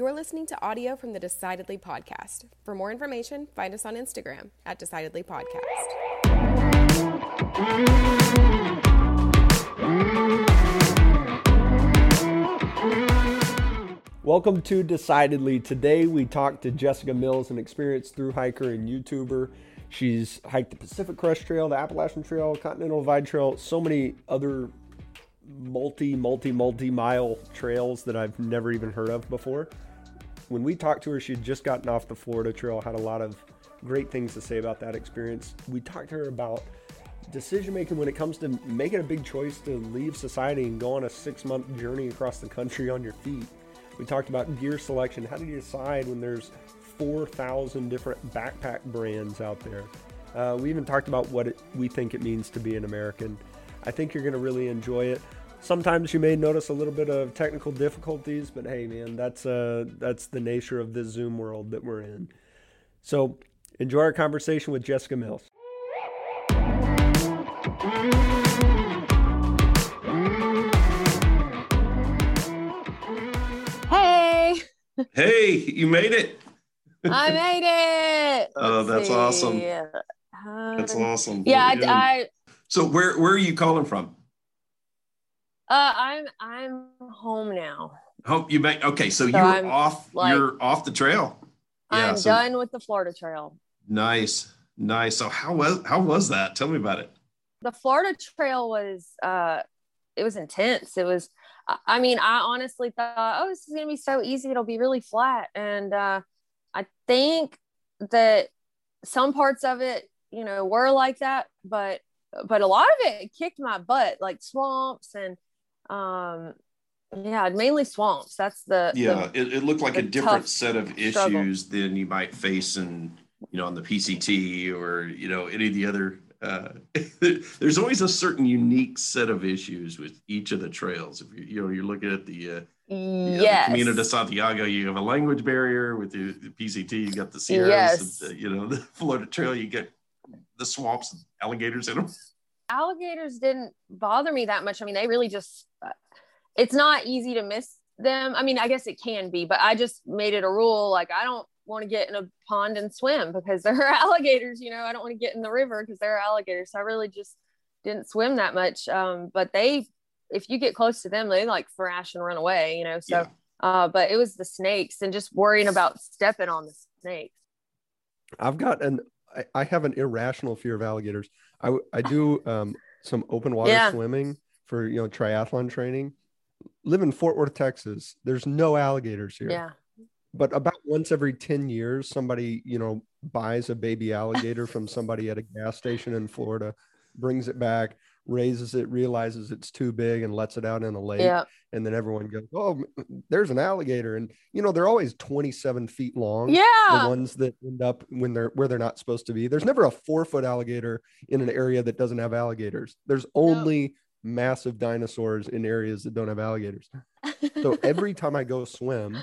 You're listening to audio from the Decidedly podcast. For more information, find us on Instagram at Decidedly Podcast. Welcome to Decidedly. Today we talked to Jessica Mills, an experienced through hiker and YouTuber. She's hiked the Pacific Crest Trail, the Appalachian Trail, Continental Divide Trail, so many other multi, multi, multi mile trails that I've never even heard of before. When we talked to her, she had just gotten off the Florida Trail, had a lot of great things to say about that experience. We talked to her about decision making when it comes to making a big choice to leave society and go on a six month journey across the country on your feet. We talked about gear selection. How do you decide when there's 4,000 different backpack brands out there? Uh, we even talked about what it, we think it means to be an American. I think you're going to really enjoy it. Sometimes you may notice a little bit of technical difficulties, but hey, man, that's uh, that's the nature of this Zoom world that we're in. So enjoy our conversation with Jessica Mills. Hey, Hey, you made it. I made it. Oh, Let's that's see. awesome. Um, That's awesome. Yeah, I, I so where where are you calling from? Uh, I'm I'm home now. Home you make okay, so, So you're I'm, off like- you're off the trail. I'm so done with the Florida Trail. nice. Nice. So how was how was that? Tell me about it. The Florida Trail was uh, it was intense. It was. I- I mean, I honestly thought, oh, this is gonna be so easy. It'll be really flat, and uh, I think that some parts of it, you know, were like that, but but a lot of it kicked my butt, like swamps and um, yeah, mainly swamps. That's the the- Yeah, it, it looked like a different set of struggle. issues than you might face in you know on the PCT or you know any of the other uh, there's always a certain unique set of issues with each of the trails. If you you know you're looking at the uh, Yeah, the Camino de Santiago, you have a language barrier. With the, the PCT, you got the Sierras. Yes. And, uh, you know, the Florida Trail, you get the swamps, and alligators in them. alligators didn't bother me that much. I mean, they really just, it's not easy to miss them. I mean, I guess it can be, but I just made it a rule. Like, I don't want to get in a pond and swim because there are alligators, you know, I don't want to get in the river because there are alligators. So I really just didn't swim that much. Um, but they, if you get close to them, they like thrash and run away, you know? So, Yeah. uh, but it was the snakes and just worrying about stepping on the snakes. I've got an I, I have an irrational fear of alligators. I, I do um, some open water Yeah. swimming for you know triathlon training. Live in Fort Worth, Texas. There's no alligators here. Yeah. But about once every 10 years, somebody, you know, buys a baby alligator from somebody at a gas station in Florida, brings it back, raises it, realizes it's too big and lets it out in a lake. Yeah. And then everyone goes, Oh, there's an alligator. And you know, they're always 27 feet long Yeah. the ones that end up when they're where they're not supposed to be. There's never a four foot alligator in an area that doesn't have alligators. There's only massive dinosaurs in areas that don't have alligators. So every time I go swim,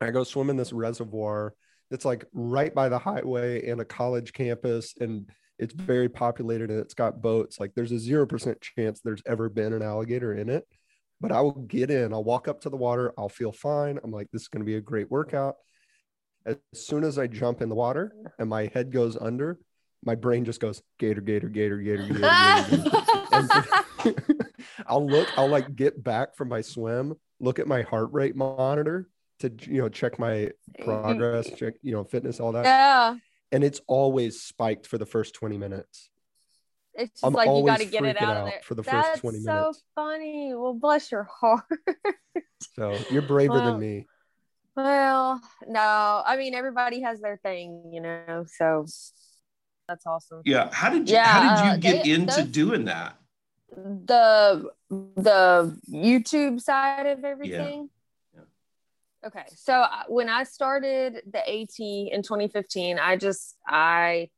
I go swim in this reservoir that's like right by the highway and a college campus and it's very populated and it's got boats. Like there's a 0% chance there's ever been an alligator in it. But I will get in, I'll walk up to the water, I'll feel fine. I'm like, this is going to be a great workout. As soon as I jump in the water and my head goes under, my brain just goes gator, gator, gator, gator, gator. gator, gator. And I'll look, I'll like get back from my swim, look at my heart rate monitor to you know check my progress, check you know fitness, all that, yeah. and it's always spiked for the first 20 minutes. It's just I'm like you got to get it out, out of there for the first That's 20 so minutes. funny. Well, bless your heart. So you're braver Well, than me. well, no, I mean everybody has their thing, you know. So that's awesome. Yeah. How did you Yeah, how did uh, you get they- into those- doing that? The the YouTube side of everything. Yeah. Okay, so uh, when I started the AT in 2015, I just I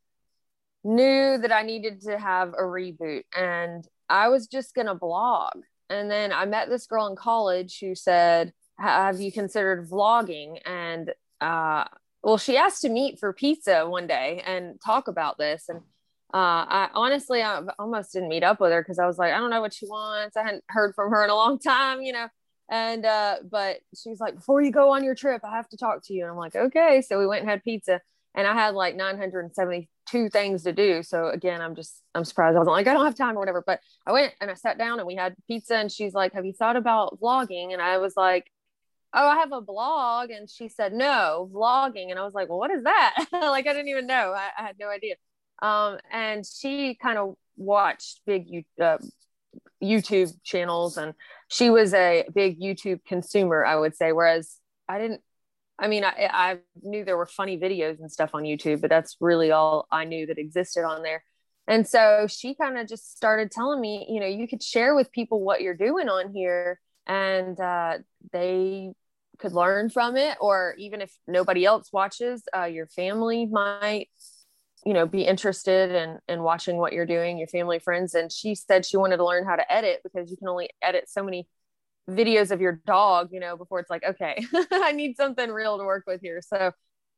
knew that I needed to have a reboot, and I was just gonna blog. And then I met this girl in college who said, "Have you considered vlogging?" And uh, well, she asked to meet for pizza one day and talk about this. And uh, I honestly, I almost didn't meet up with her because I was like, I don't know what she wants. I hadn't heard from her in a long time, you know. and uh, but she was like, before you go on your trip, I have to talk to you. And I'm like, okay. So we went and had pizza, and I had like 972 things to do. So again, I'm just I'm surprised. I was like, I don't have time or whatever. But I went and I sat down and we had pizza, and she's like, Have you thought about vlogging? And I was like, Oh, I have a blog. And she said, No, vlogging. And I was like, Well, what is that? like I didn't even know. I, I, had no idea. Um, and she kind of watched big uh, YouTube channels and she was a big YouTube consumer, I would say. Whereas I didn't, I mean, I, I knew there were funny videos and stuff on YouTube, but that's really all I knew that existed on there. And so she kind of just started telling me, you know, you could share with people what you're doing on here and uh, they could learn from it. Or even if nobody else watches, uh, your family might you know be interested in in watching what you're doing your family friends. And she said she wanted to learn how to edit because you can only edit so many videos of your dog you know before it's like okay i need something real to work with here. So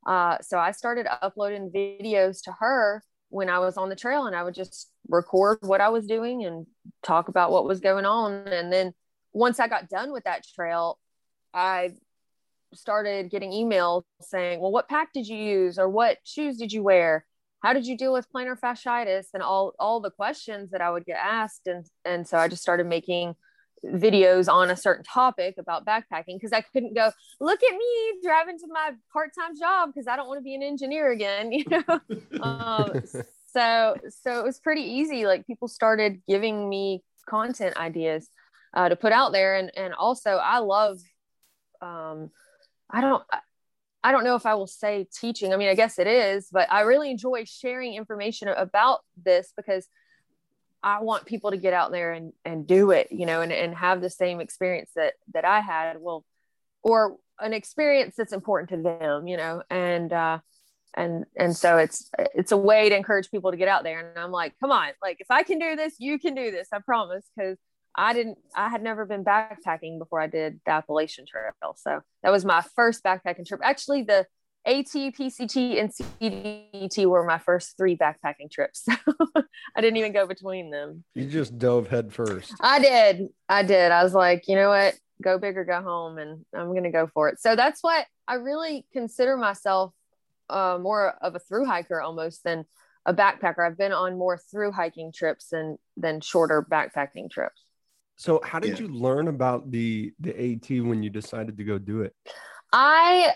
uh so i started uploading videos to her when i was on the trail and i would just record what i was doing and talk about what was going on. And then once i got done with that trail i started getting emails saying well what pack did you use or what shoes did you wear how did you deal with plantar fasciitis and all all the questions that I would get asked? And and so I just started making videos on a certain topic about backpacking because I couldn't go look at me driving to my part-time job because I don't want to be an engineer again you know? Um, so so it was pretty easy. Like people started giving me content ideas uh, to put out there. And and also I love um I don't I don't know if I will say teaching. I mean, I guess it is, but I really enjoy sharing information about this because I want people to get out there and, and do it, you know, and, and have the same experience that, that I had. Well, or an experience that's important to them, you know, and, uh, and, and so it's, it's a way to encourage people to get out there. And I'm like, come on, like if I can do this, you can do this. I promise. Cause I didn't, I had never been backpacking before I did the Appalachian Trail. So that was my first backpacking trip. Actually, the AT, PCT, and CDT were my first three backpacking trips. I didn't even go between them. You just dove head first. I did. I did. I was like, you know what? Go big or go home, and I'm going to go for it. So that's what I really consider myself uh, more of a through hiker almost than a backpacker. I've been on more through hiking trips than than shorter backpacking trips. So how did yeah. you learn about the the AT when you decided to go do it? I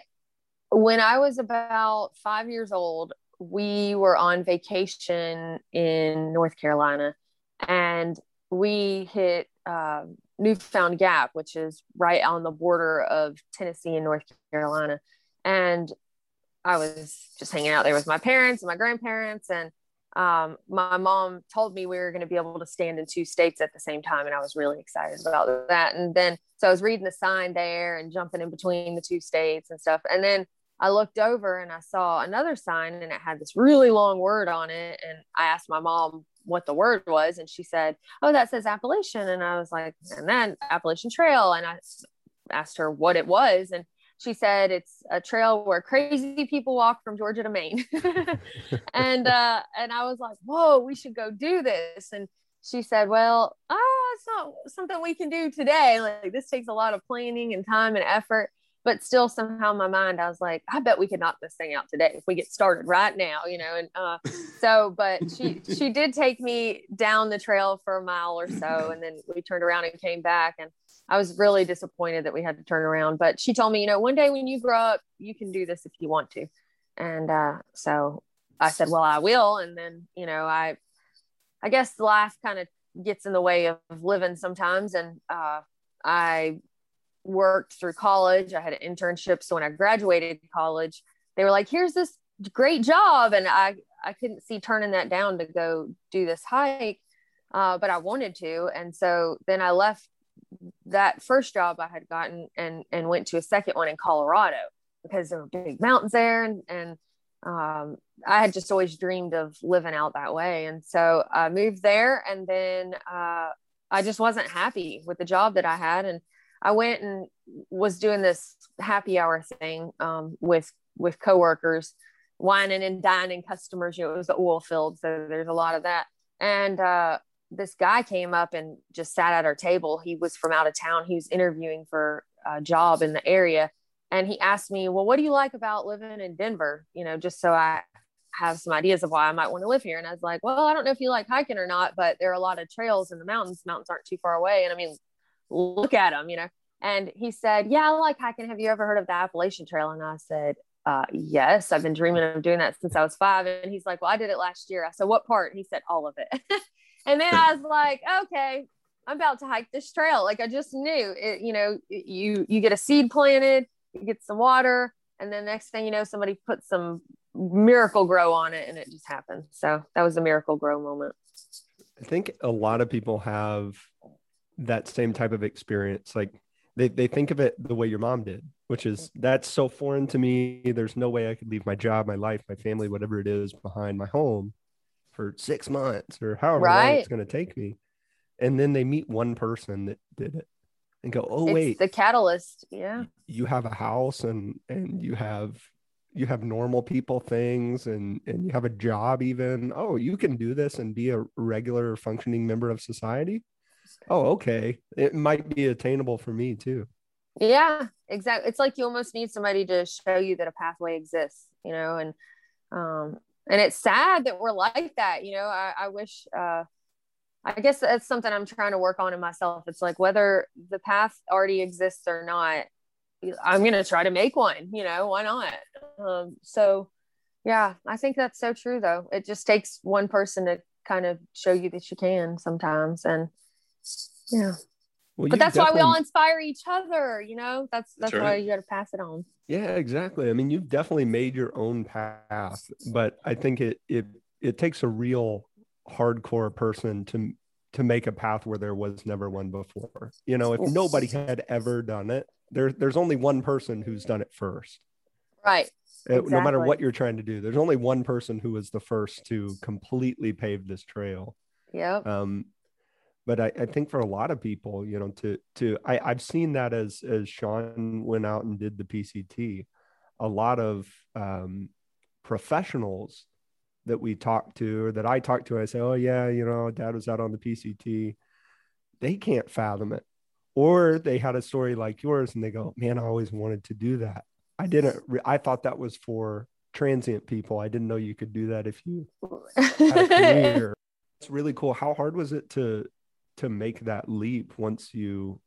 when I was about 5 years old, we were on vacation in North Carolina and we hit uh, Newfound Gap, which is right on the border of Tennessee and North Carolina. And I was just hanging out there with my parents and my grandparents and um, my mom told me we were going to be able to stand in two states at the same time and i was really excited about that. And then so i was reading the sign there and jumping in between the two states and stuff. And then i looked over and i saw another sign and it had this really long word on it. And i asked my mom what the word was and she said oh that says appalachian. And i was like and then appalachian trail. And i asked her what it was and she said it's a trail where crazy people walk from Georgia to Maine. and uh, and I was like, whoa, we should go do this. And she said, well, oh, it's not something we can do today. Like this takes a lot of planning and time and effort. But still, somehow in my mind, I was like, I bet we could knock this thing out today if we get started right now, you know. And uh, so, but she she did take me down the trail for a mile or so, and then we turned around and came back. And I was really disappointed that we had to turn around. But she told me, you know, one day when you grow up, you can do this if you want to. And uh, so I said, well, I will. And then, you know, I, I guess life kind of gets in the way of living sometimes. And uh, I worked through college. I had an internship. So when I graduated college, they were like, here's this great job. And I, I couldn't see turning that down to go do this hike. Uh, but I wanted to. And so then I left that first job I had gotten and and went to a second one in Colorado because there were big mountains there and and um, I had just always dreamed of living out that way. And so I moved there and then uh, I just wasn't happy with the job that I had. And I went and was doing this happy hour thing um, with with coworkers wining and dining customers. You know it was the oil field so there's a lot of that. And uh, this guy came up and just sat at our table. He was from out of town. He was interviewing for a job in the area. And he asked me, Well, what do you like about living in Denver? You know, just so I have some ideas of why I might want to live here. And I was like, Well, I don't know if you like hiking or not, but there are a lot of trails in the mountains. Mountains aren't too far away. And I mean, look at them, you know. And he said, Yeah, I like hiking. Have you ever heard of the Appalachian Trail? And I said, uh, yes, I've been dreaming of doing that since I was five. And he's like, well, I did it last year. I said, what part? He said, all of it. and then I was like, okay, I'm about to hike this trail. Like I just knew it, you know, you, you get a seed planted, you get some water, and then next thing you know, somebody puts some Miracle-Gro on it and it just happened. So that was a Miracle-Gro moment. I think a lot of people have that same type of experience. Like they, they think of it the way your mom did, which is that's so foreign to me. There's no way I could leave my job, my life, my family, whatever it is behind my home for six months or however right. long it's going to take me. And then they meet one person that did it and go, oh, it's wait, the catalyst. Yeah. You have a house and, and you have, you have normal people things and, and you have a job even. Oh, you can do this and be a regular functioning member of society oh, okay, it might be attainable for me too. Yeah, exactly. It's like you almost need somebody to show you that a pathway exists, you know, and um, and it's sad that we're like that, you know. I, I wish, uh, I guess that's something I'm trying to work on in myself. It's like whether the path already exists or not, I'm gonna try to make one. You know, why not? Um, so, yeah, I think that's so true. Though it just takes one person to kind of show you that you can sometimes, and yeah. Well, but that's why we all inspire each other, you know. That's that's, that's why you got to pass it on. Yeah, exactly. I mean, you've definitely made your own path, but I think it it it takes a real hardcore person to to make a path where there was never one before. You know, if nobody had ever done it, there there's only one person who's done it first. Right. Exactly. No matter what you're trying to do, there's only one person who was the first to completely pave this trail. Yeah. Um, but I, I, think for a lot of people, you know, to to I, I've seen that as as Sean went out and did the PCT, a lot of um, professionals that we talk to or that I talk to, I say, oh yeah, you know, dad was out on the PCT. They can't fathom it, or they had a story like yours, and they go, man, I always wanted to do that. I didn't. Re- I thought that was for transient people. I didn't know you could do that if you had a career. It's really cool. How hard was it to to make that leap once you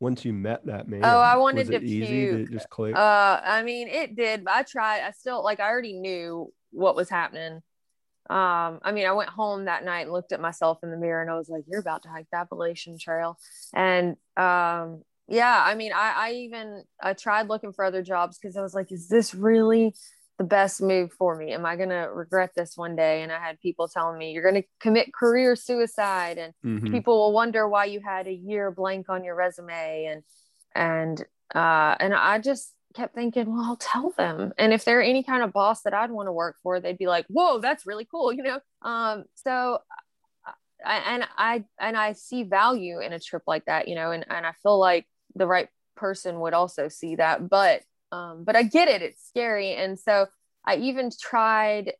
once you met that man? Oh, I wanted to easy puke. to just click. Uh, I mean, it did. But I tried. I still like. I already knew what was happening. Um, I mean, I went home that night and looked at myself in the mirror, and I was like, "You're about to hike the Appalachian Trail." And um, yeah, I mean, I, I even I tried looking for other jobs because I was like, "Is this really?" The best move for me? Am I going to regret this one day? And I had people telling me, you're going to commit career suicide. And mm-hmm. people will wonder why you had a year blank on your resume. And, and, uh, and I just kept thinking, well, I'll tell them. And if they're any kind of boss that I'd want to work for, they'd be like, whoa, that's really cool. You know? Um, so, I, and I, and I see value in a trip like that, you know, and, and I feel like the right person would also see that, but um, but I get it. It's scary. And so I even tried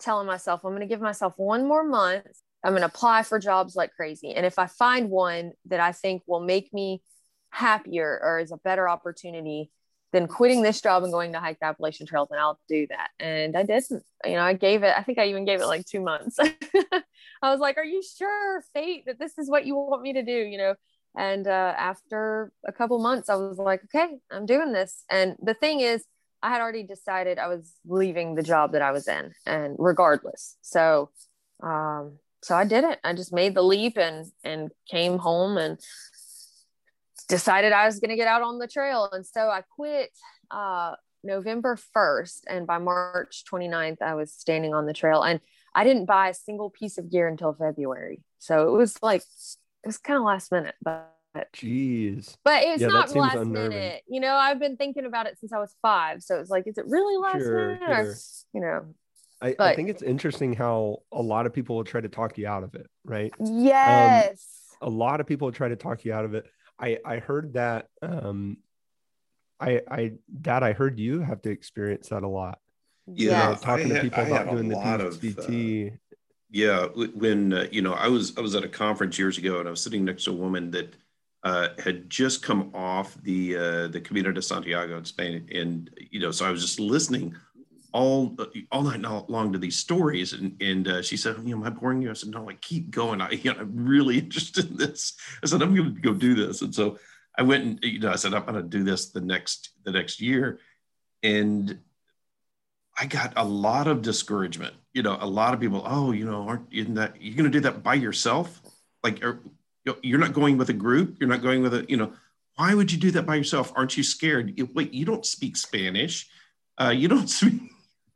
telling myself, I'm going to give myself one more month. I'm going to apply for jobs like crazy. And if I find one that I think will make me happier or is a better opportunity than quitting this job and going to hike the Appalachian Trail, then I'll do that. And I didn't, you know, I gave it, I think I even gave it like two months. I was like, Are you sure, fate, that this is what you want me to do? You know, and uh, after a couple months, I was like, okay, I'm doing this. And the thing is, I had already decided I was leaving the job that I was in, and regardless. So, um, so I did it. I just made the leap and and came home and decided I was going to get out on the trail. And so I quit uh, November 1st, and by March 29th, I was standing on the trail. And I didn't buy a single piece of gear until February. So it was like it was kind of last minute, but jeez. But it's yeah, not last unnerving. minute. You know, I've been thinking about it since I was five. So it's like, is it really last sure, minute? Sure. Or, you know. I, but, I, think it's interesting how a lot of people will try to talk you out of it, right? Yes. Um, a lot of people will try to talk you out of it. I I heard that um I I dad I heard you have to experience that a lot. Yeah, you know, talking to people about doing the PCT. Of, uh, Yeah, when uh, you know, I was I was at a conference years ago, and I was sitting next to a woman that uh, had just come off the uh, the Camino de Santiago in Spain, and you know, so I was just listening all all night long to these stories, and and uh, she said, you know, am I boring you? I said, no, like keep going. I you know, I'm really interested in this. I said, I'm going to go do this, and so I went and you know, I said, I'm going to do this the next the next year, and I got a lot of discouragement. You know, a lot of people, oh, you know, aren't you that you're going to do that by yourself? Like, are, you're not going with a group. You're not going with a, you know, why would you do that by yourself? Aren't you scared? Wait, you don't speak Spanish. Uh, you don't speak,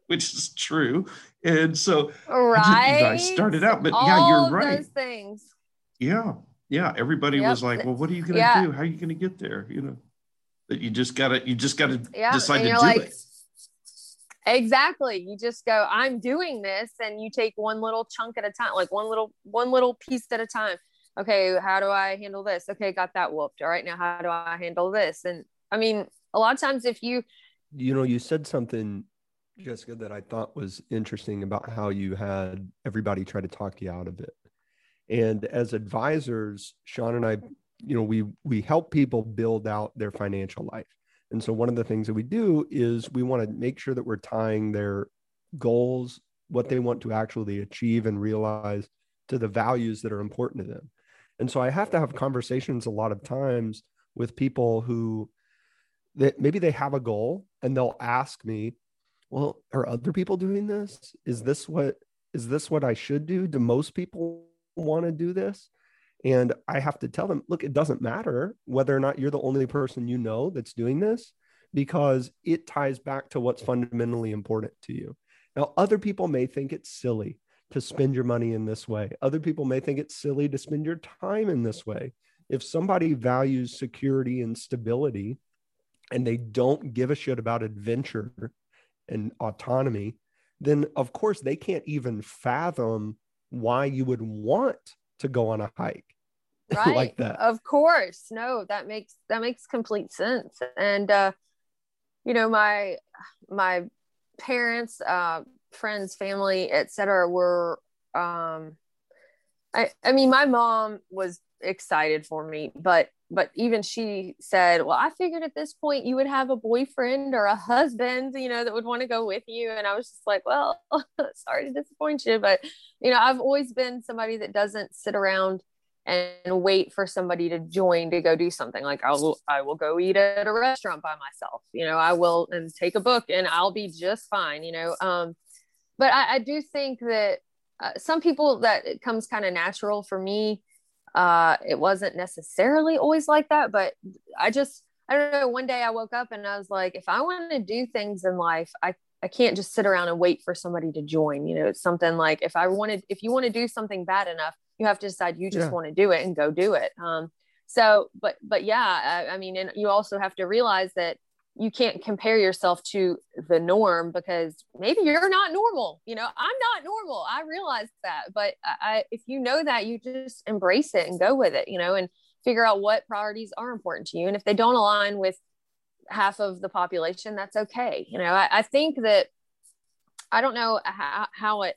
which is true. And so right. I, just, I started out, but All yeah, you're right. Those things. Yeah. Yeah. Everybody yep. was like, well, what are you going to yeah. do? How are you going to get there? You know, that you just gotta, you just gotta yeah. decide to do like, it Exactly. You just go, I'm doing this, and you take one little chunk at a time, like one little one little piece at a time. Okay, how do I handle this? Okay, got that whooped. All right, now how do I handle this? And I mean, a lot of times if you you know, you said something, Jessica, that I thought was interesting about how you had everybody try to talk you out of it. And as advisors, Sean and I, you know, we we help people build out their financial life and so one of the things that we do is we want to make sure that we're tying their goals, what they want to actually achieve and realize to the values that are important to them. And so I have to have conversations a lot of times with people who that maybe they have a goal and they'll ask me, well, are other people doing this? Is this what is this what I should do? Do most people want to do this? And I have to tell them, look, it doesn't matter whether or not you're the only person you know that's doing this because it ties back to what's fundamentally important to you. Now, other people may think it's silly to spend your money in this way. Other people may think it's silly to spend your time in this way. If somebody values security and stability and they don't give a shit about adventure and autonomy, then of course they can't even fathom why you would want to go on a hike right. like that. Of course. No that makes that makes complete sense. And uh you know my my parents uh friends family etc were um i i mean my mom was excited for me but but even she said well i figured at this point you would have a boyfriend or a husband you know that would want to go with you. And i was just like well sorry to disappoint you but you know i've always been somebody that doesn't sit around and wait for somebody to join to go do something like i will i will go eat at a restaurant by myself you know i will and take a book and i'll be just fine you know um but i, I do think that uh, some people that it comes kind of natural for me uh it wasn't necessarily always like that but i just i don't know one day i woke up and i was like if i want to do things in life i I can't just sit around and wait for somebody to join. You know, it's something like if I wanted, if you want to do something bad enough, you have to decide you just yeah. want to do it and go do it um so but but yeah I, I mean and you also have to realize that you can't compare yourself to the norm because maybe you're not normal you know i'm not normal i realize that but I, if you know that you just embrace it and go with it you know and figure out what priorities are important to you and if they don't align with half of the population that's okay you know i, I think that i don't know how, how it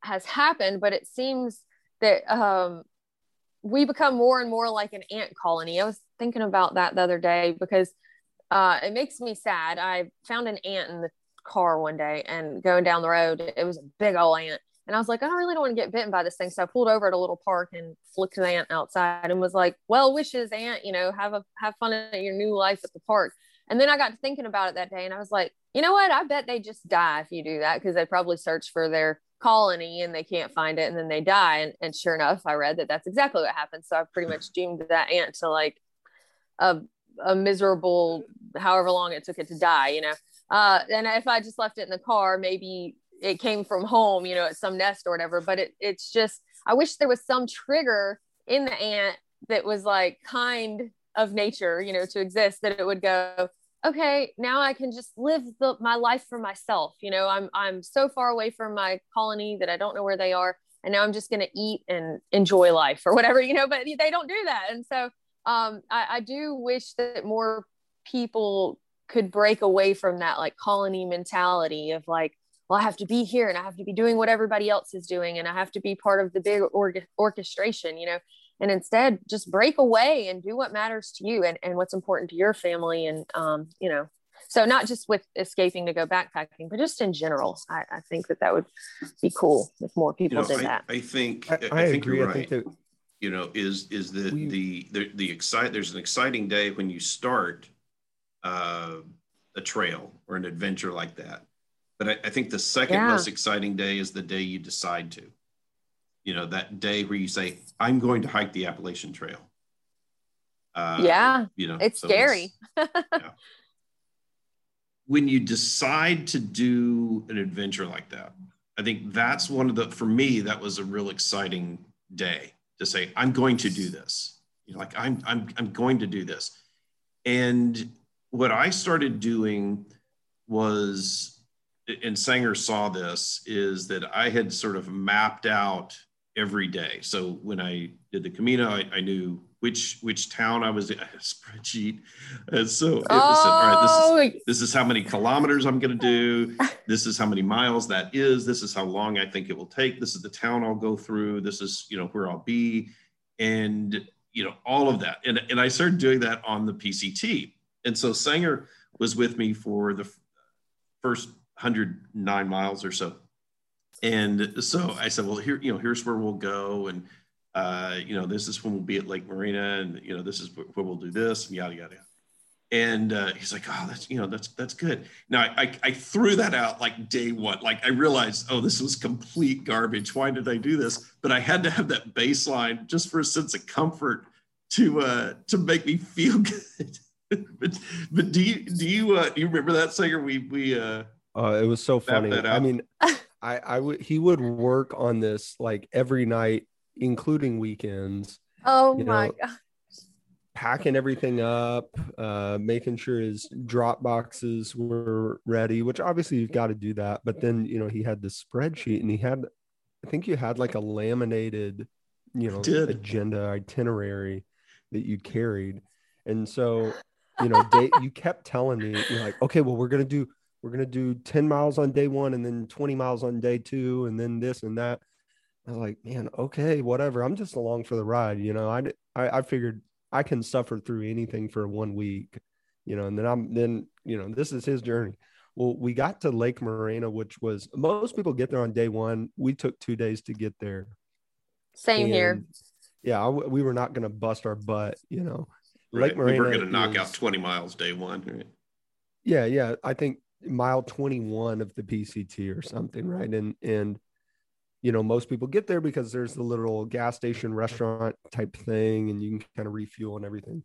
has happened but it seems that um, we become more and more like an ant colony. I was thinking about that the other day because uh, it makes me sad. I found an ant in the car one day and going down the road, it was a big old ant. And I was like, I really don't want to get bitten by this thing. So I pulled over at a little park and flicked the ant outside and was like, well wishes, ant, you know, have a, have fun in your new life at the park. And then I got to thinking about it that day and I was like, you know what? I bet they just die if you do that because they probably search for their colony and they can't find it and then they die. And, and sure enough i read that that's exactly what happened. So i pretty much doomed that ant to like a, a miserable however long it took it to die you know? Uh, and if i just left it in the car maybe it came from home you know at some nest or whatever. But it, it's just i wish there was some trigger in the ant that was like kind of nature you know to exist that it would go okay, now I can just live the, my life for myself. You know, I'm I'm so far away from my colony that I don't know where they are, and now I'm just going to eat and enjoy life or whatever. You know, but they don't do that, and so um, I, I do wish that more people could break away from that like colony mentality of like well, I have to be here and I have to be doing what everybody else is doing and I have to be part of the big org- orchestration, you know, and instead just break away and do what matters to you and, and what's important to your family. And, um, you know, so not just with escaping to go backpacking, but just in general, I, I think that that would be cool if more people you know, did I, that. I think I, I, I think agree. you're right. think that you know is is the We- the the the excite there's an exciting day when you start uh, a trail or an adventure like that but I, I think the second Yeah. most exciting day is the day you decide to you know that day where you say i'm going to hike the appalachian trail. Uh, Yeah, you know it's so scary. when you decide to do an adventure like that i think that's one of the for me that was a real exciting day to say i'm going to do this. You know like i'm i'm, I'm going to do this. And what i started doing was and sanger saw this is that i had sort of mapped out every day so when i did the camino i, I knew which which town i was in I had a spreadsheet and so it was all right this is oh, this is how many kilometers I'm going to do. This is how many miles that is. This is how long I think it will take. This is the town I'll go through. This is, you know, where I'll be. And, you know, all of that. And, and I started doing that on the PCT. And so Sanger was with me for the first 109 miles or so. And so I said, well, here, you know, here's where we'll go. And, uh, you know, this is when we'll be at Lake Morena. And, you know, this is where where we'll do this and yada, yada, yada and uh, he's like, "Oh, that's you know, that's that's good." Now I, I I threw that out like day one. Like I realized, oh, this was complete garbage. Why did I do this? But I had to have that baseline just for a sense of comfort to uh to make me feel good. but but do you do you uh, do you remember that singer? We we uh Uh, it was so funny. I mean, I, I would he would work on this like every night, including weekends, oh my know, god. packing everything up, uh, making sure his drop boxes were ready. Which obviously you've got to do that. But then you know he had the spreadsheet, and he had, I think you had like a laminated, you know, did. agenda itinerary that you carried, and so you know day, you kept telling me you're like, okay, well we're gonna do we're gonna do 10 miles on day one and then 20 miles on day two and then this and that. I was like man okay whatever. I'm just along for the ride you know? I i, I figured i can suffer through anything for one week you know? And then i'm then you know this is his journey. Well we got to lake morena which was most people get there on day one. We took two days to get there. Same here. Yeah I w we were not going to bust our butt you know? Right, we were Morena going to knock out 20 miles day one. Right? yeah yeah. I think mile 21 of the pct or something right? And and you know most people get there because there's the little gas station restaurant type thing and you can kind of refuel and everything.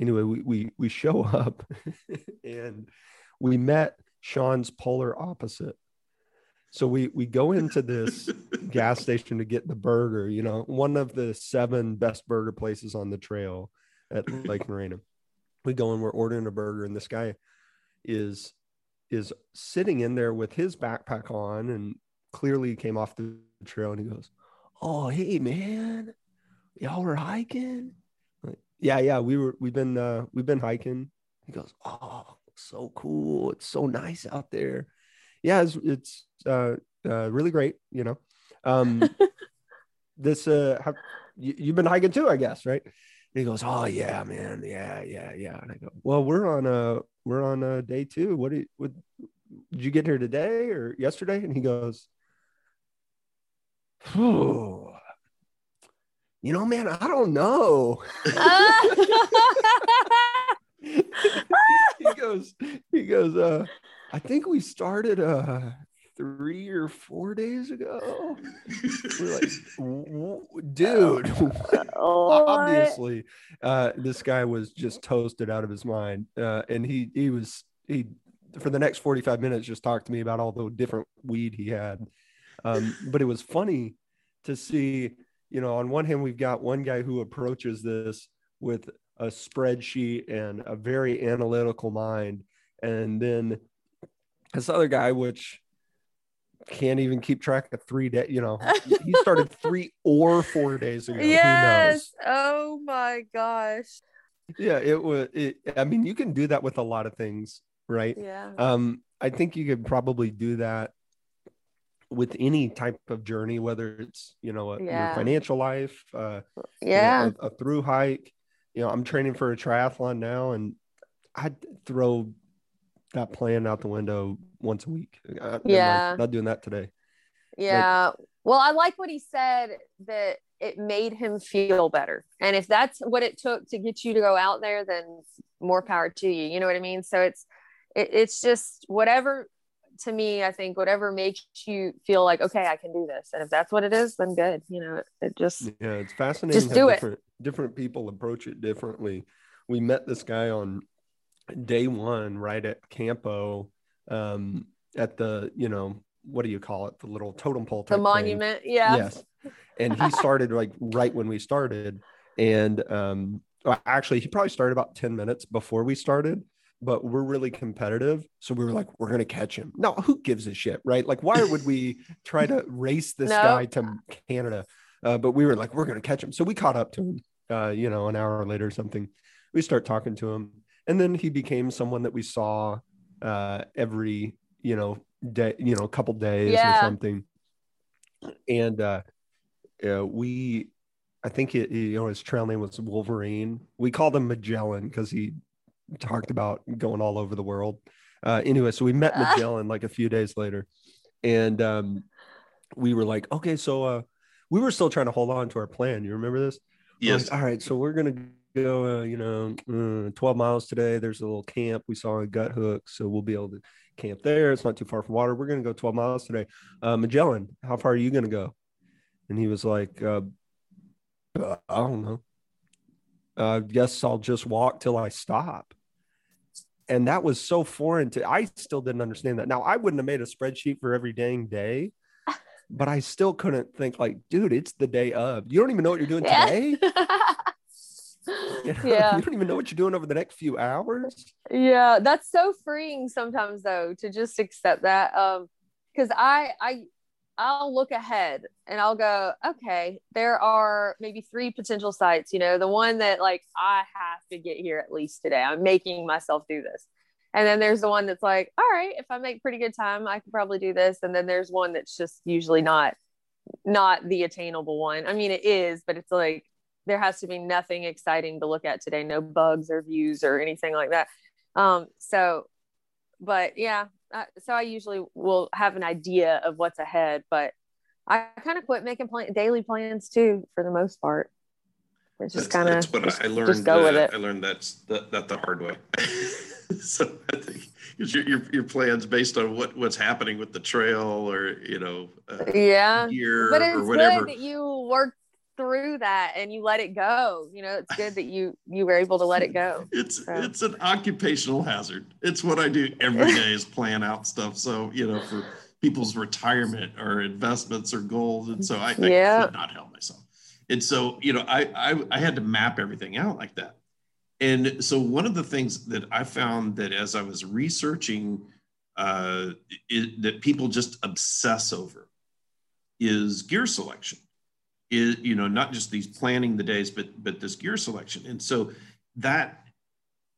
Anyway we we, we show up and we met sean's polar opposite. So we we go into this gas station to get the burger you know one of the seven best burger places on the trail at lake morena. We go and we're ordering a burger and this guy is is sitting in there with his backpack on and clearly came off the trail and he goes oh hey man y'all were hiking? Like, yeah yeah we were we've been uh we've been hiking. He goes oh so cool. It's so nice out there. Yeah it's, it's uh, uh really great you know? Um this uh have, you, you've been hiking too i guess right? And he goes, "Oh yeah, man, yeah, yeah, yeah." And I go, "Well, we're on a we're on a day two. What did what did you get here today or yesterday?" And he goes, "Oh, you know, man, I don't know." he goes, he goes, uh, I think we started uh three or four days ago. We're like, dude, obviously uh this guy was just toasted out of his mind uh and he he was he for the next 45 minutes just talked to me about all the different weed he had. Um but it was funny to see you know on one hand we've got one guy who approaches this with a spreadsheet and a very analytical mind and then this other guy which can't even keep track of three days you know he started three or four days ago who knows yes. Oh my gosh. yeah it was it, i mean you can do that with a lot of things right Yeah. um i think you could probably do that with any type of journey, whether it's you know a, Yeah. your financial life, uh, you know, Yeah. a, a through hike. You know, I'm training for a triathlon now, and I throw that plan out the window once a week. I- Yeah. not doing that today. Yeah. well, I like what he said that it made him feel better. And if that's what it took to get you to go out there, then more power to you. You know what I mean? So it's it, it's just whatever to me, I think whatever makes you feel like, okay, I can do this. And if that's what it is, then good. You know, it, it just Yeah, it's fascinating. Just how do it. different, Different people approach it differently. We met this guy on day one, right at Campo, um, at the you know what do you call it, the little totem pole. the type thing. monument. Yeah. Yes, and he started like right when we started, and um, actually he probably started about ten minutes before we started. But we're really competitive, so we were like, we're gonna catch him. No, who gives a shit, right? Like, why would we try to race this No. guy to Canada? Uh, but we were like, we're gonna catch him. So we caught up to him. Uh, you know, an hour later or something. We start talking to him, and then he became someone that we saw uh, every you know day, you know, a couple days Yeah. or something. And uh, uh, we, I think it, you know, his trail name was Wolverine. We called him Magellan because he talked about going all over the world. Uh, anyway, so we met Ah. Magellan like a few days later, and um, we were like, okay, so uh, we were still trying to hold on to our plan. You remember this? Yes. like, all right, so we're gonna go, uh, you know, uh, 12 miles today. There's a little camp we saw in Guthook, so we'll be able to camp there. It's not too far from water. We're gonna go 12 miles today. Uh, Magellan, how far are you gonna go? And he was like, uh, uh, I don't know. Uh, guess I'll just walk till I stop. And that was so foreign to. I still didn't understand that. Now I wouldn't have made a spreadsheet for every dang day, but I still couldn't think like, dude, it's the day of. You don't even know what you're doing Yeah. today. You know, yeah. You don't even know what you're doing over the next few hours. yeah that's so freeing sometimes though to just accept that um because i i i'll look ahead and i'll go okay there are maybe three potential sites you know the one that like i have to get here at least today i'm making myself do this and then there's the one that's like all right if i make pretty good time i could probably do this and then there's one that's just usually not not the attainable one i mean it is but it's like there has to be nothing exciting to look at today no bugs or views or anything like that um so but yeah uh, so i usually will have an idea of what's ahead but i kind of quit making plan- daily plans too for the most part it's just kind of what just, I learned. just go with it I learned that's that, that the hard way. so I think your, your your plans based on what what's happening with the trail or you know uh, yeah but or it's whatever. good that you work through that and you let it go you know it's good that you you were able to let it go It's So. it's an occupational hazard. It's what I do every day is plan out stuff. So you know for people's retirement or investments or goals, and so I, I Yeah. could not help myself. And so you know I, I I had to map everything out like that. And so one of the things that I found that as I was researching uh, it, that people just obsess over is gear selection. Is you know not just these planning the days, but but this gear selection. And so that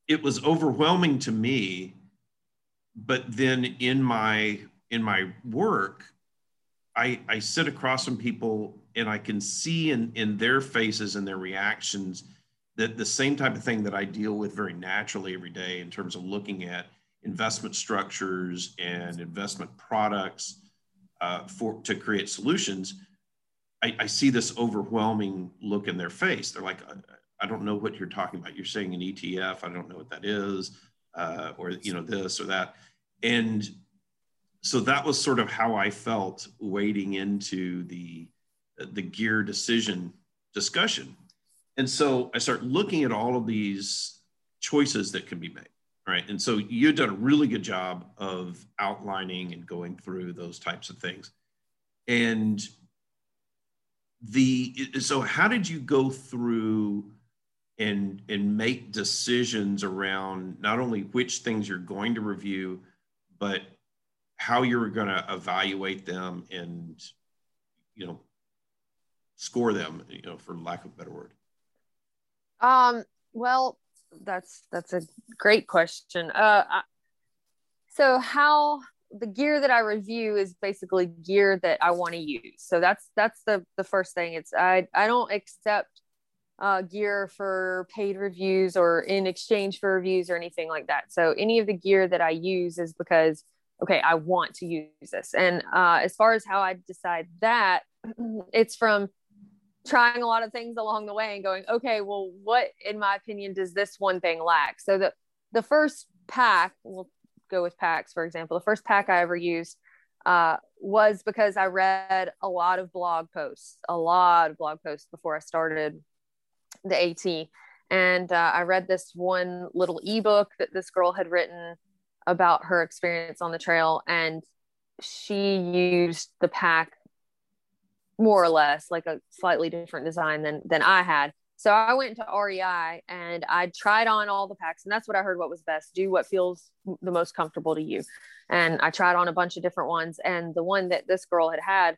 it was overwhelming to me. But then in my in my work, I I sit across from people and I can see in in their faces and their reactions that the same type of thing that I deal with very naturally every day in terms of looking at investment structures and investment products uh, for to create solutions. I, I see this overwhelming look in their face. They're like, I, I don't know what you're talking about. You're saying an ETF. I don't know what that is, uh, or you know this or that, and so that was sort of how I felt wading into the the gear decision discussion. And so I start looking at all of these choices that can be made, right? And so you've done a really good job of outlining and going through those types of things. And the so how did you go through and and make decisions around not only which things you're going to review, but how you're going to evaluate them and you know score them, you know, for lack of a better word. Um, well, that's that's a great question. Uh, I, so how the gear that I review is basically gear that I want to use. So that's that's the the first thing. It's I I don't accept uh, gear for paid reviews or in exchange for reviews or anything like that. So any of the gear that I use is because okay, I want to use this. And uh, as far as how I decide that, it's from trying a lot of things along the way and going, okay, well, what in my opinion does this one thing lack? So the the first pack, go with packs for example. The first pack I ever used uh, was because I read a lot of blog posts, a lot of blog posts before I started the AT. And uh, I read this one little ebook that this girl had written about her experience on the trail. And she used the pack more or less like a slightly different design than, than I had. So I went to REI and I tried on all the packs, and that's what I heard what was best. Do what feels the most comfortable to you. And I tried on a bunch of different ones, and the one that this girl had had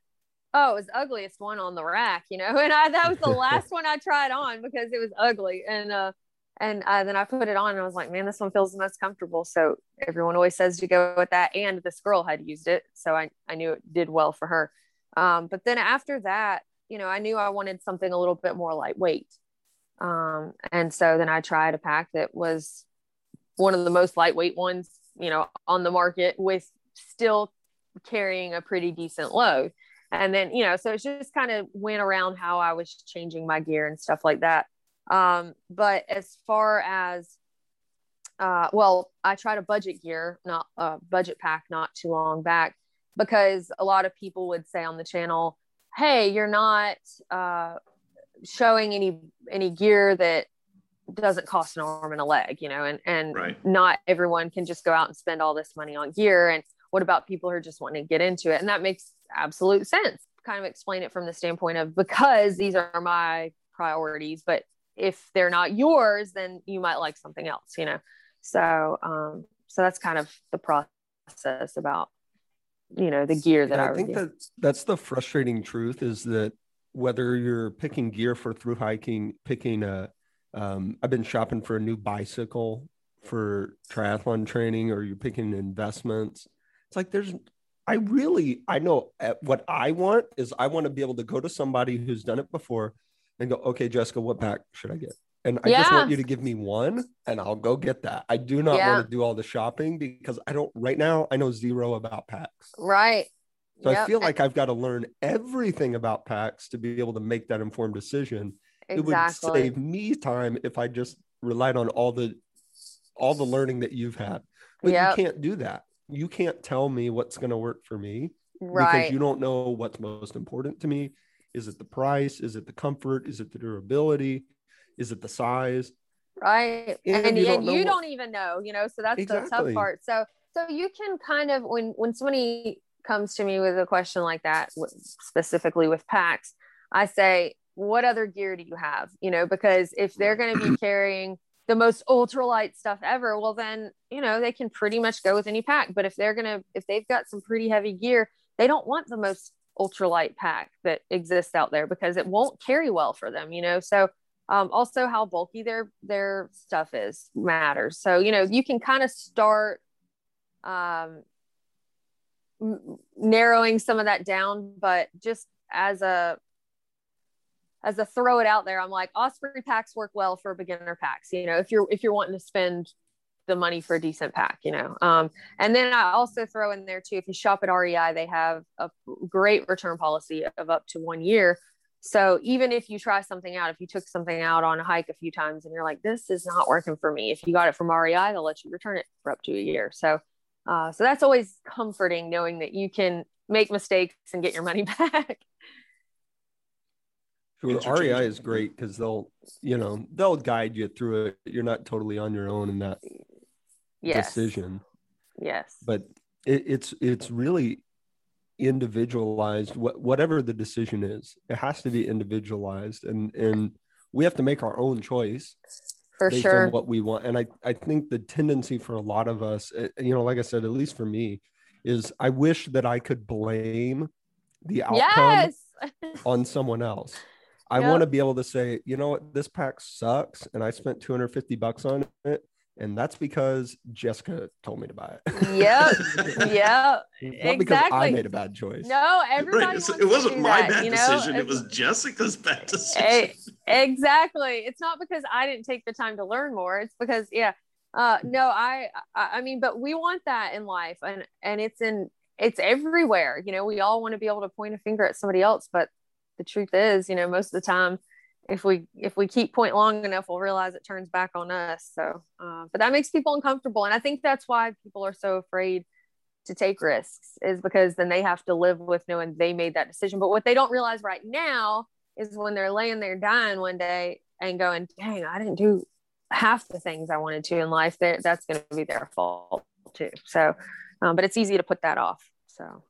oh, it was ugliest one on the rack, you know. And I that was the last one I tried on because it was ugly. And uh and uh, then I put it on and I was like, man, this one feels the most comfortable. So everyone always says to go with that. And this girl had used it. So I, I knew it did well for her. Um, but then after that, you know, I knew I wanted something a little bit more lightweight. Um, and so then I tried a pack that was one of the most lightweight ones, you know, on the market with still carrying a pretty decent load. And then you know so it just kind of went around how i was changing my gear and stuff like that. Um but as far as uh well i tried a budget gear not a budget pack not too long back because a lot of people would say on the channel hey you're not uh showing any any gear that doesn't cost an arm and a leg you know and and right. not everyone can just go out and spend all this money on gear and what about people who are just wanting to get into it and that makes absolute sense. Kind of explain it from the standpoint of because these are my priorities, but if they're not yours, then you might like something else, you know? So, um, so that's kind of the process about, you know, the gear that yeah, I, I think that that's the frustrating truth is that whether you're picking gear for through hiking, picking a, um, I've been shopping for a new bicycle for triathlon training, or you're picking investments. It's like there's I really, I know uh, what I want is I want to be able to go to somebody who's done it before and go, okay, Jessica, what pack should I get? And I yeah. just want you to give me one and I'll go get that. I do not yeah. want to do all the shopping because I don't, right now, I know zero about packs. Right. So yep. I feel like I've got to learn everything about packs to be able to make that informed decision. Exactly. It would save me time if I just relied on all the all the learning that you've had. But yep. you can't do that you can't tell me what's going to work for me right. because you don't know what's most important to me. Is it the price? Is it the comfort? Is it the durability? Is it the size? Right. And, and you, don't, you don't even know, you know, so that's exactly. the tough part. So, so you can kind of, when, when somebody comes to me with a question like that, specifically with packs, I say, what other gear do you have? You know, because if they're going to be carrying the most ultralight stuff ever, well then, you know, they can pretty much go with any pack. But if they're gonna if they've got some pretty heavy gear, they don't want the most ultralight pack that exists out there because it won't carry well for them, you know. So um, also how bulky their their stuff is matters. So, you know, you can kind of start um narrowing some of that down, but just as a as a throw it out there, I'm like Osprey packs work well for beginner packs. You know, if you're if you're wanting to spend the money for a decent pack, you know. Um, and then I also throw in there too, if you shop at REI, they have a great return policy of up to one year. So even if you try something out, if you took something out on a hike a few times and you're like, this is not working for me, if you got it from REI, they'll let you return it for up to a year. So, uh, so that's always comforting knowing that you can make mistakes and get your money back. Sure, REI is great because they'll, you know, they'll guide you through it. You're not totally on your own in that yes. decision. Yes, but it, it's it's really individualized. What whatever the decision is, it has to be individualized, and and we have to make our own choice for sure what we want. And I I think the tendency for a lot of us, eh, you know, like I said, at least for me, is I wish that I could blame the outcome yes! on someone else. I yep. want to be able to say, you know what, this pack sucks, and I spent 250 bucks on it, And that's because Jessica told me to buy it. Yep. yep. Not because I made a bad choice. No, everybody. Right. wants It wasn't do my that, bad you know? decision. It was Jessica's bad Eh, decision. exactly it's not because i didn't take the time to learn more it's because yeah uh no I, I i mean but we want that in life and and it's in it's everywhere you know we all want to be able to point a finger at somebody else but the truth is you know most of the time if we if we keep point long enough we'll realize it turns back on us so uh, but that makes people uncomfortable and i think that's why people are so afraid to take risks is because then they have to live with knowing they made that decision but what they don't realize right now is when they're laying there dying one day and going, dang, I didn't do half the things I wanted to in life. That that's going to be their fault too. So, um, but it's easy to put that off. So,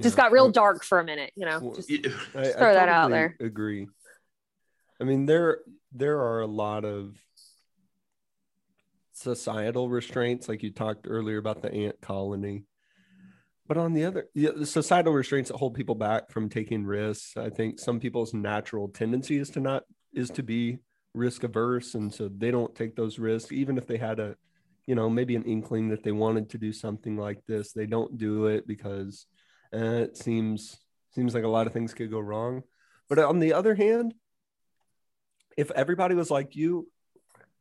just got real Well, dark for a minute, you know. Well, Just, Yeah. I, I throw that out there. Agree. I mean, there there are a lot of societal restraints, like you talked earlier about the ant colony. But on the other, yeah, the societal restraints that hold people back from taking risks. I think some people's natural tendency is to not is to be risk averse, and so they don't take those risks, even if they had a, you know, maybe an inkling that they wanted to do something like this. They don't do it because eh, it seems seems like a lot of things could go wrong. But on the other hand, if everybody was like you,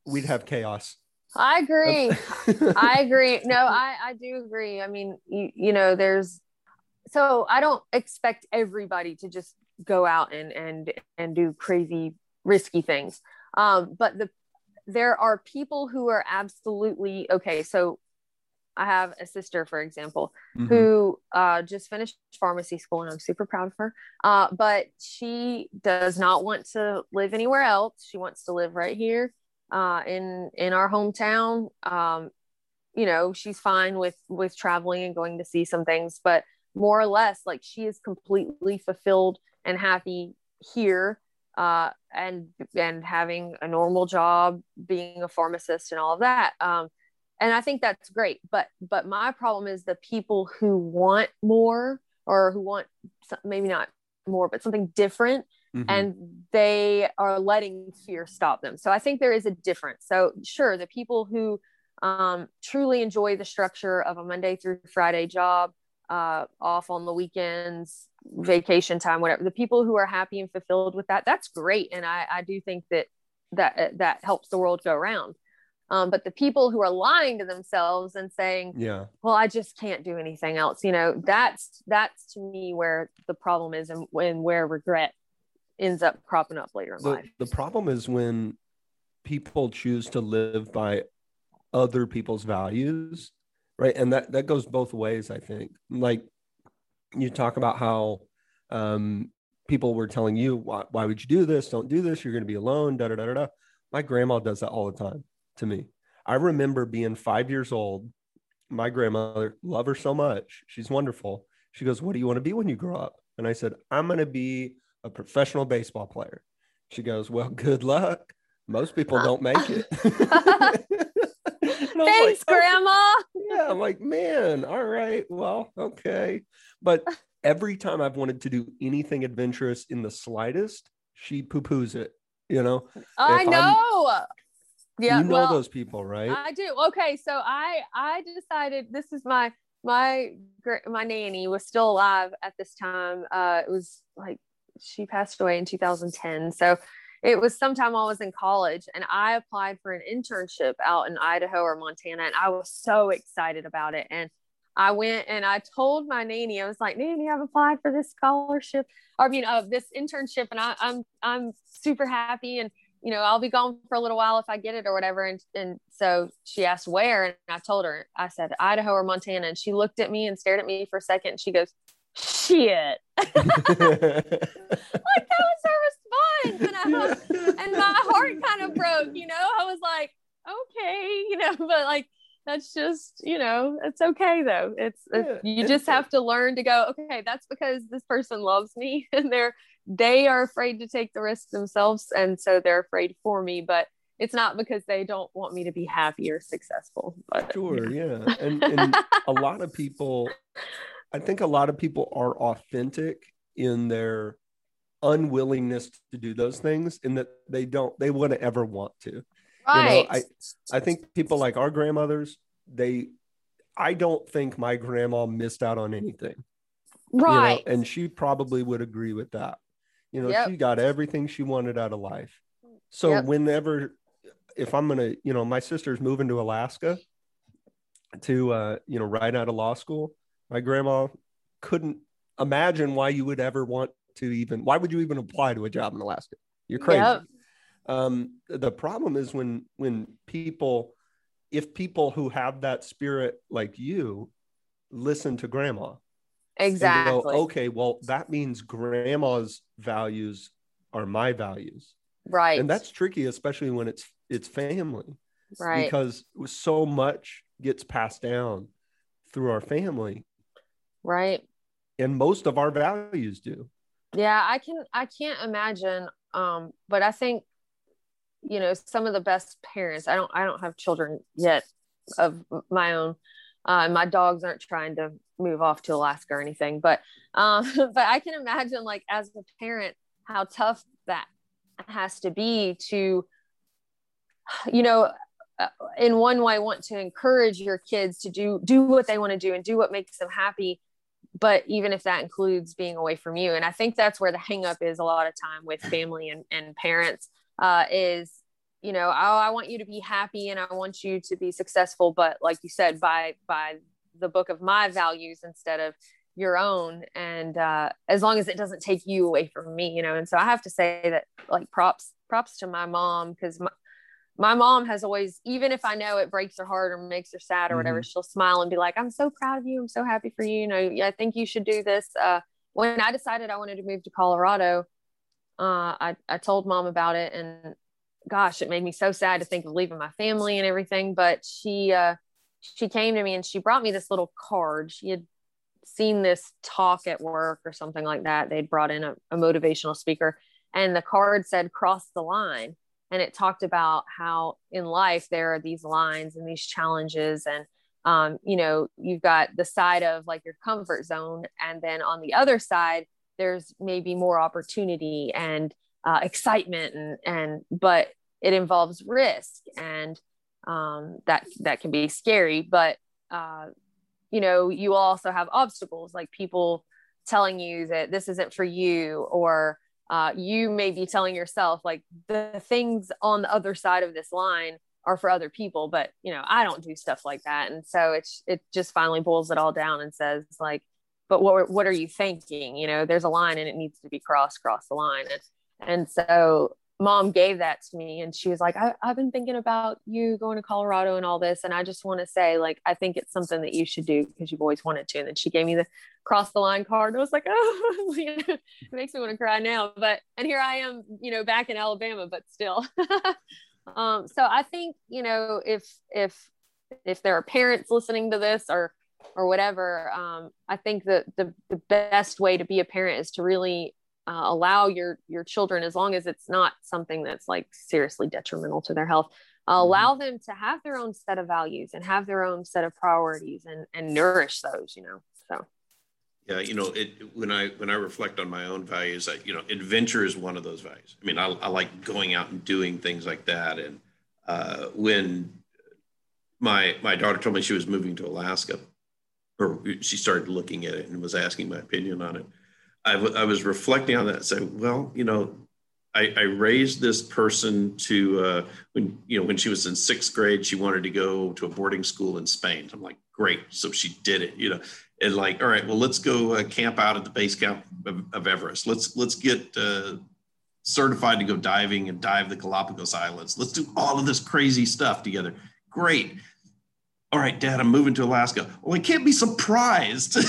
we'd have chaos. I agree. I agree. No, I, I do agree. I mean, you, you know, there's so I don't expect everybody to just go out and and and do crazy risky things. Um, but the there are people who are absolutely okay. So I have a sister, for example, Mhm. who uh, just finished pharmacy school, and I'm super proud of her. Uh, but she does not want to live anywhere else. She wants to live right here uh, in in our hometown. Um, you know, she's fine with with traveling and going to see some things, but more or less, like she is completely fulfilled and happy here. Uh, and and having a normal job, being a pharmacist, and all of that. Um, and I think that's great. But but my problem is the people who want more or who want some- maybe not more, but something different, Mhm. and they are letting fear stop them. So I think there is a difference. So sure, the people who um, truly enjoy the structure of a Monday through Friday job, uh, off on the weekends, vacation time, whatever. The people who are happy and fulfilled with that, that's great, and I, I do think that that that helps the world go round. Um, but the people who are lying to themselves and saying, yeah. well i just can't do anything else you know that's that's to me where the problem is and when where regret ends up cropping up later in The, life the problem is when people choose to live by other people's values, right? And that that goes both ways, I think. Like you talk about how um, people were telling you, why, why would you do this? Don't do this. You're going to be alone. Da da da da. My grandma does that all the time to me. I remember being five years old. My grandmother, love her so much. She's wonderful. She goes, What do you want to be when you grow up? And I said, I'm going to be a professional baseball player. She goes, Well, good luck. Most people don't make it. And I was thanks like, "Oh, grandma yeah, I'm like, man, all right, well, okay. But every time I've wanted to do anything adventurous in the slightest, she poo poos it, you know? i If I'm- know yeah you know well, those people, right? i do okay so i i decided this is my my my nanny was still alive at this time uh it was like she passed away in 2010 so it was sometime I was in college and I applied for an internship out in Idaho or Montana and I was so excited about it and I went and I told my nanny I was like nanny I've applied for this scholarship or I mean of this internship and I, I'm I'm super happy and you know I'll be gone for a little while if I get it or whatever. And and so she asked where and I told her I said Idaho or Montana. And she looked at me and stared at me for a second. And she goes shit. Like that was her response. And I was and my heart kind of broke, you know. I was like, okay, you know, but like that's just, you know, it's okay though. It's, it's you just have to learn to go, okay, that's because this person loves me and they're they are afraid to take the risk themselves and so they're afraid for me, but it's not because they don't want me to be happy or successful. But Sure, yeah. And, and a lot of people, I think a lot of people are authentic in their unwillingness to do those things and that they don't, they wouldn't ever want to. Right. You know, I I think people like our grandmothers, they I don't think my grandma missed out on anything. right. You know, and she probably would agree with that. You know, Yep. she got everything she wanted out of life. So Yep. whenever if I'm gonna, you know, my sister's moving to Alaska to uh, you know, right out of law school, my grandma couldn't imagine why you would ever want to even why would you even apply to a job in Alaska? You're crazy. Yep. Um, the problem is when when people if people who have that spirit like you listen to grandma and exactly. go, okay, well, that means grandma's values are my values. right. And that's tricky, especially when it's it's family, right. because so much gets passed down through our family, right. and most of our values do. Yeah, I can I can't imagine um but I think you know some of the best parents I don't I don't have children yet of my own uh my dogs aren't trying to move off to Alaska or anything but um but I can imagine like as a parent how tough that has to be to you know uh, in one way want to encourage your kids to do do what they want to do and do what makes them happy but even if that includes being away from you. And i think that's where the hang up is a lot of time with family and, and parents uh, is you know oh i want you to be happy and i want you to be successful but like you said by by the book of my values instead of your own. And uh, as long as it doesn't take you away from me you know and so i have to say that like props props to my mom because my, my mom has always even if i know it breaks her heart or makes her sad or whatever she'll smile and be like i'm so proud of you. I'm so happy for you. You know i think you should do this. Uh, when i decided i wanted to move to colorado uh, I, I told mom about it and gosh it made me so sad to think of leaving my family and everything but she uh, she came to me and she brought me this little card. She had seen this talk at work or something like that. They'd brought in a, a motivational speaker and the card said cross the line. And it talked about how in life there are these lines and these challenges and um, you know you've got the side of like your comfort zone. And then on the other side there's maybe more opportunity and uh, excitement and and but it involves risk and um, that that can be scary but uh, you know you also have obstacles like people telling you that this isn't for you or uh, you may be telling yourself like the things on the other side of this line are for other people but you know i don't do stuff like that. And so it's it just finally boils it all down and says like but what what are you thinking? You know there's a line and it needs to be crossed cross the line. And and so mom gave that to me and she was like I, i've been thinking about you going to colorado and all this and i just want to say like i think it's something that you should do because you've always wanted to. And then she gave me the cross the line card and i was like oh it makes me want to cry now. But and here i am you know back in alabama but still. Um so i think you know if if if there are parents listening to this or or whatever um i think that the the best way to be a parent is to really uh, allow your your children as long as it's not something that's like seriously detrimental to their health uh, allow them to have their own set of values and have their own set of priorities and and nourish those you know so Yeah, you know, it when I when I reflect on my own values, I, you know, adventure is one of those values. I mean, I, I like going out and doing things like that. And uh, when my my daughter told me she was moving to Alaska, or she started looking at it and was asking my opinion on it, I, w- I was reflecting on that. And say, well, you know, I, I raised this person to uh, when you know when she was in sixth grade, she wanted to go to a boarding school in Spain. I'm like, great, so she did it. You know, and like, all right, well, let's go uh, camp out at the base camp of, of Everest. Let's let's get uh, certified to go diving and dive the Galapagos Islands. Let's do all of this crazy stuff together. Great. All right, Dad, I'm moving to Alaska. Well, I can't be surprised.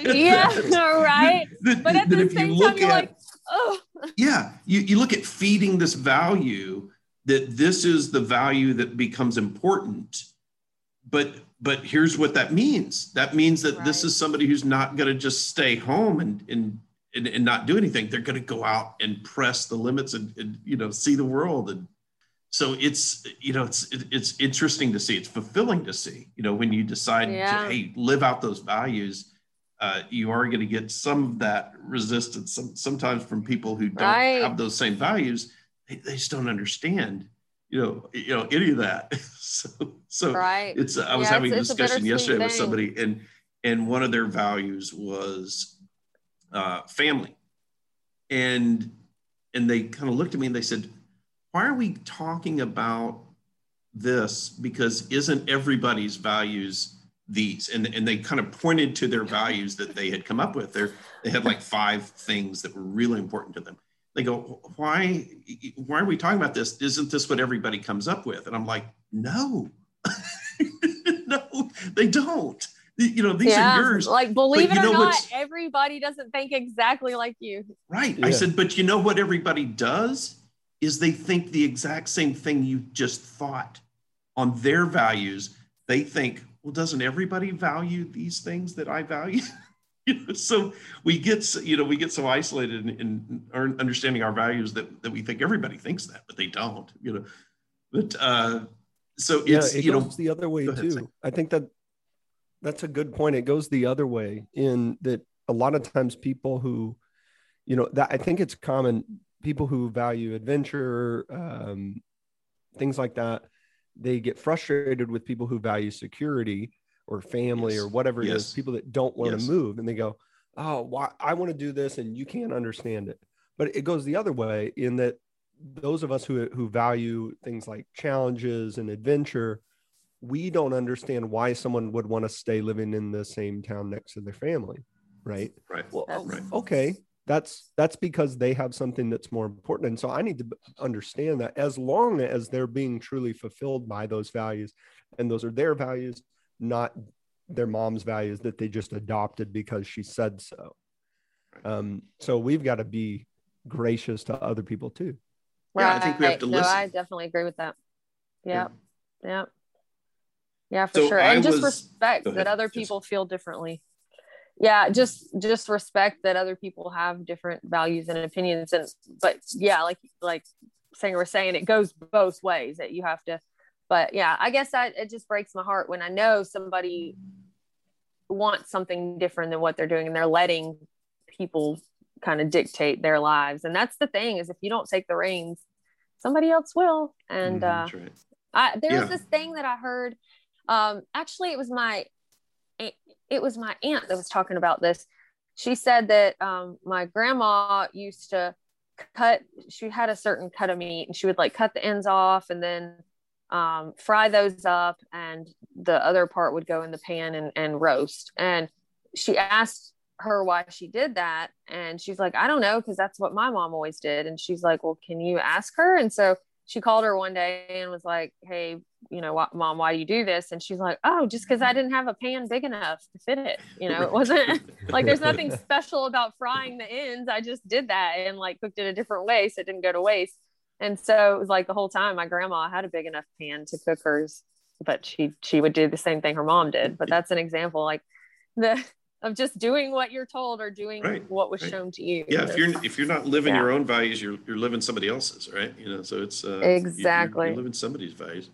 yeah right? That, but at the if you same look time you're at like oh. Yeah you, you look at feeding this value that this is the value that becomes important. But but here's what that means. That means that this is somebody who's not going to just stay home and and and, and not do anything. They're going to go out and press the limits and, and you know see the world and so it's you know it's it's interesting to see it's fulfilling to see you know when you decide Yeah. to hey live out those values uh, you are going to get some of that resistance some, sometimes from people who don't Right. have those same values they, they just don't understand you know, you know, any of that. so, so right. it's, I was Yeah, having a it's- a discussion bittersweet yesterday with somebody and, and one of their values was uh, family. And, and they kind of looked at me and they said, why are we talking about this? Because isn't everybody's values these? And, and they kind of pointed to their values that they had come up with. They're, they had like five things that were really important to them. They go, why, why are we talking about this? Isn't this what everybody comes up with? And I'm like, no, no, they don't. You know, these are yours. Like, believe But it or know not, everybody doesn't think exactly like you. Right. Yeah. I said, but you know what everybody does is they think the exact same thing you just thought on their values. They think, well, doesn't everybody value these things that I value? you know, so we get, so- you know, we get so isolated in, in our understanding our values that, that we think everybody thinks that, but they don't, you know, but, uh, so yeah, it's, it you know, the other way ahead, too. I think that that's a good point. It goes the other way in that a lot of times people who, you know, that I think it's common. People who value adventure, um, things like that, they get frustrated with people who value security or family Yes. or whatever it is. Yes. People that don't want Yes. to move, and they go, "Oh, why I want to do this, and you can't understand it." But it goes the other way in that those of us who who value things like challenges and adventure, we don't understand why someone would want to stay living in the same town next to their family, right? right. Well, That's- Right. okay, that's that's because they have something that's more important, and so I need to understand that as long as they're being truly fulfilled by those values, and those are their values, not their mom's values that they just adopted because she said so. Um, so we've got to be gracious to other people too. Yeah, I think we have to no, listen. I definitely agree with that. Yeah. Yeah. Yeah. Yeah, for So sure. I And just respect that other Jess. people feel differently. Yeah, just just respect that other people have different values and opinions and but yeah, like like Sanger was saying, it goes both ways that you have to but yeah, I guess that it just breaks my heart when I know somebody wants something different than what they're doing and they're letting people kind of dictate their lives. And that's the thing is if you don't take the reins, somebody else will. And Mhm, uh right. I, there Yeah. was this thing that I heard. Um, actually, it was my it, was my aunt that was talking about this. She said that um, my grandma used to cut. She had a certain cut of meat, and she would like cut the ends off, and then um, fry those up, and the other part would go in the pan and, and roast. And she asked her why she did that, and she's like, I don't know, because that's what my mom always did. And she's like, Well, can you ask her? And so she called her one day and was like, Hey, you know, mom, why do you do this? And she's like, Oh, just because I didn't have a pan big enough to fit it. You know, it wasn't like there's nothing special about frying the ends. I just did that and like cooked it a different way so it didn't go to waste. And so it was like the whole time my grandma had a big enough pan to cook hers, but she she would do the same thing her mom did. But that's an example like the of just doing what you're told or doing Right, what was right. shown to you. Yeah, if you're if you're not living Yeah. your own values, you're you're living somebody else's, right? You know, so it's uh, you- you're- Exactly. you're, living somebody's values.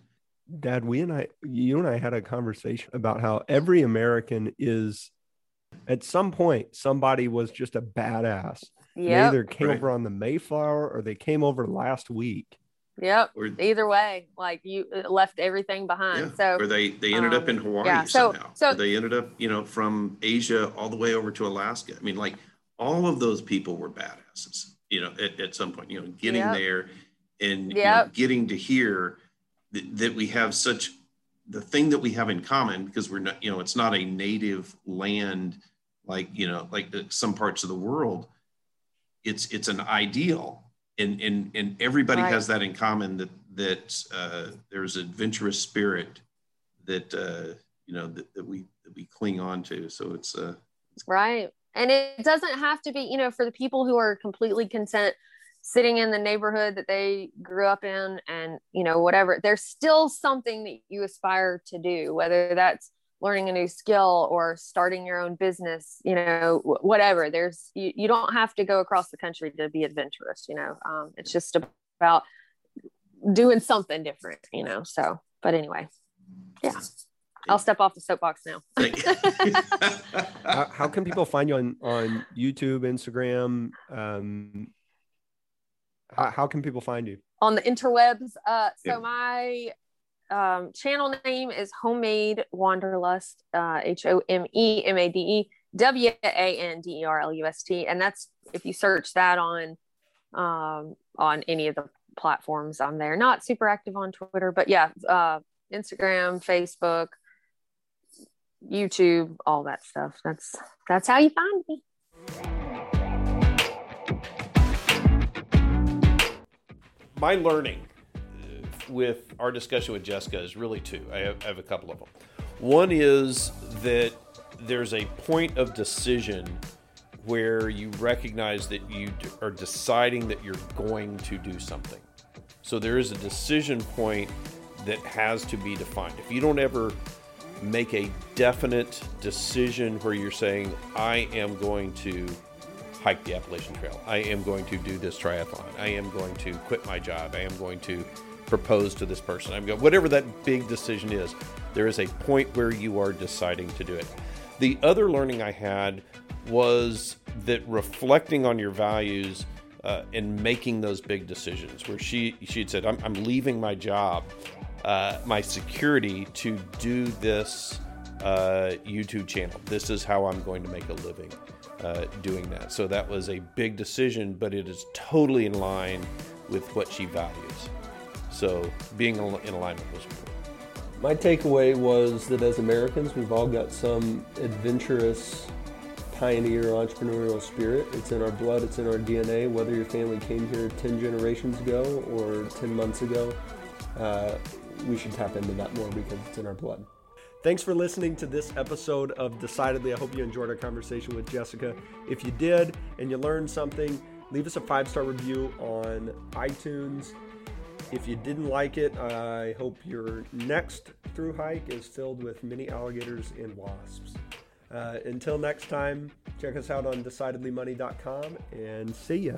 Dad, we and I, you and I had a conversation about how every American is, at some point, somebody was just a badass. They either came Right. over on the Mayflower or they came over last week. Yep. Or Either way, like you left everything behind. yeah, So or they they ended up in um, Hawaii yeah, so- somehow. so- or they ended up, you know, from Asia all the way over to Alaska. I mean, like all of those people were badasses, you know, at, at some point, you know, getting Yep. there and you know, getting to hear that, that we have such the thing that we have in common because we're not, you know, it's not a native land like, you know, like the, some parts of the world. It's it's an ideal and and and everybody Right. has that in common that that uh, there's adventurous spirit that uh, you know that, that we that we cling on to. So it's uh, right. And it doesn't have to be, you know, for the people who are completely content sitting in the neighborhood that they grew up in and, you know, whatever, there's still something that you aspire to do, whether that's learning a new skill or starting your own business, you know, whatever. There's, you, you don't have to go across the country to be adventurous, you know, um, it's just about doing something different, you know. So, but anyway, yeah, I'll step off the soapbox now. thank- How, how can people find you on, on YouTube, Instagram? Um, How, how can people find you? On the interwebs. Uh, so Yeah. my um, channel name is Homemade Wanderlust. Uh, H O M E M A D E W A N D E R L U S T, and that's if you search that on um, on any of the platforms, I'm there. Not super active on Twitter, but yeah, uh, Instagram, Facebook, YouTube, all that stuff. That's that's how you find me. My learning uh, with our discussion with Jessica is really two. I have, I have a couple of them. One is that there's a point of decision where you recognize that you are deciding that you're going to do something. So there is a decision point that has to be defined. If you don't ever make a definite decision where you're saying, I am going to hike the Appalachian Trail. I am going to do this triathlon. I am going to quit my job. I am going to propose to this person. I'm going whatever that big decision is. There is a point where you are deciding to do it. The other learning I had was that reflecting on your values uh, and making those big decisions. Where she she said, "I'm, I'm leaving my job, uh, my security to do this uh, YouTube channel. This is how I'm going to make a living." Uh, doing that. So that was a big decision, but it is totally in line with what she values. So being in alignment was important. My takeaway was that as Americans, we've all got some adventurous pioneer entrepreneurial spirit. It's in our blood, it's in our DNA. Whether your family came here 10 generations ago or 10 months ago, uh, we should tap into that more because it's in our blood. Thanks for listening to this episode of Decidedly. I hope you enjoyed our conversation with Jessica. If you did and you learned something, leave us a five star review on iTunes. If you didn't like it, I hope your next through hike is filled with mini alligators and wasps. Uh, until next time, check us out on decidedlymoney.com and see ya.